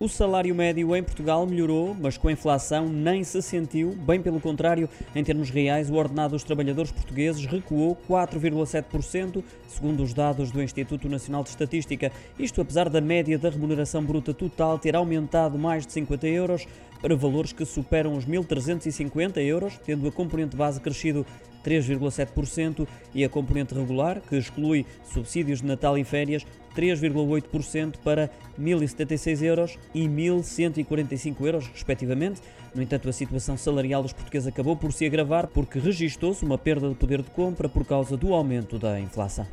O salário médio em Portugal melhorou, mas com a inflação nem se sentiu. Bem pelo contrário, em termos reais, o ordenado dos trabalhadores portugueses recuou 4,7%, segundo os dados do Instituto Nacional de Estatística. Isto apesar da média da remuneração bruta total ter aumentado mais de 50 euros para valores que superam os 1.350 euros, tendo a componente base crescido 3,7% e a componente regular, que exclui subsídios de Natal e férias, 3,8% para 1.076 euros e 1.145 euros, respectivamente. No entanto, a situação salarial dos portugueses acabou por se agravar porque registou-se uma perda de poder de compra por causa do aumento da inflação.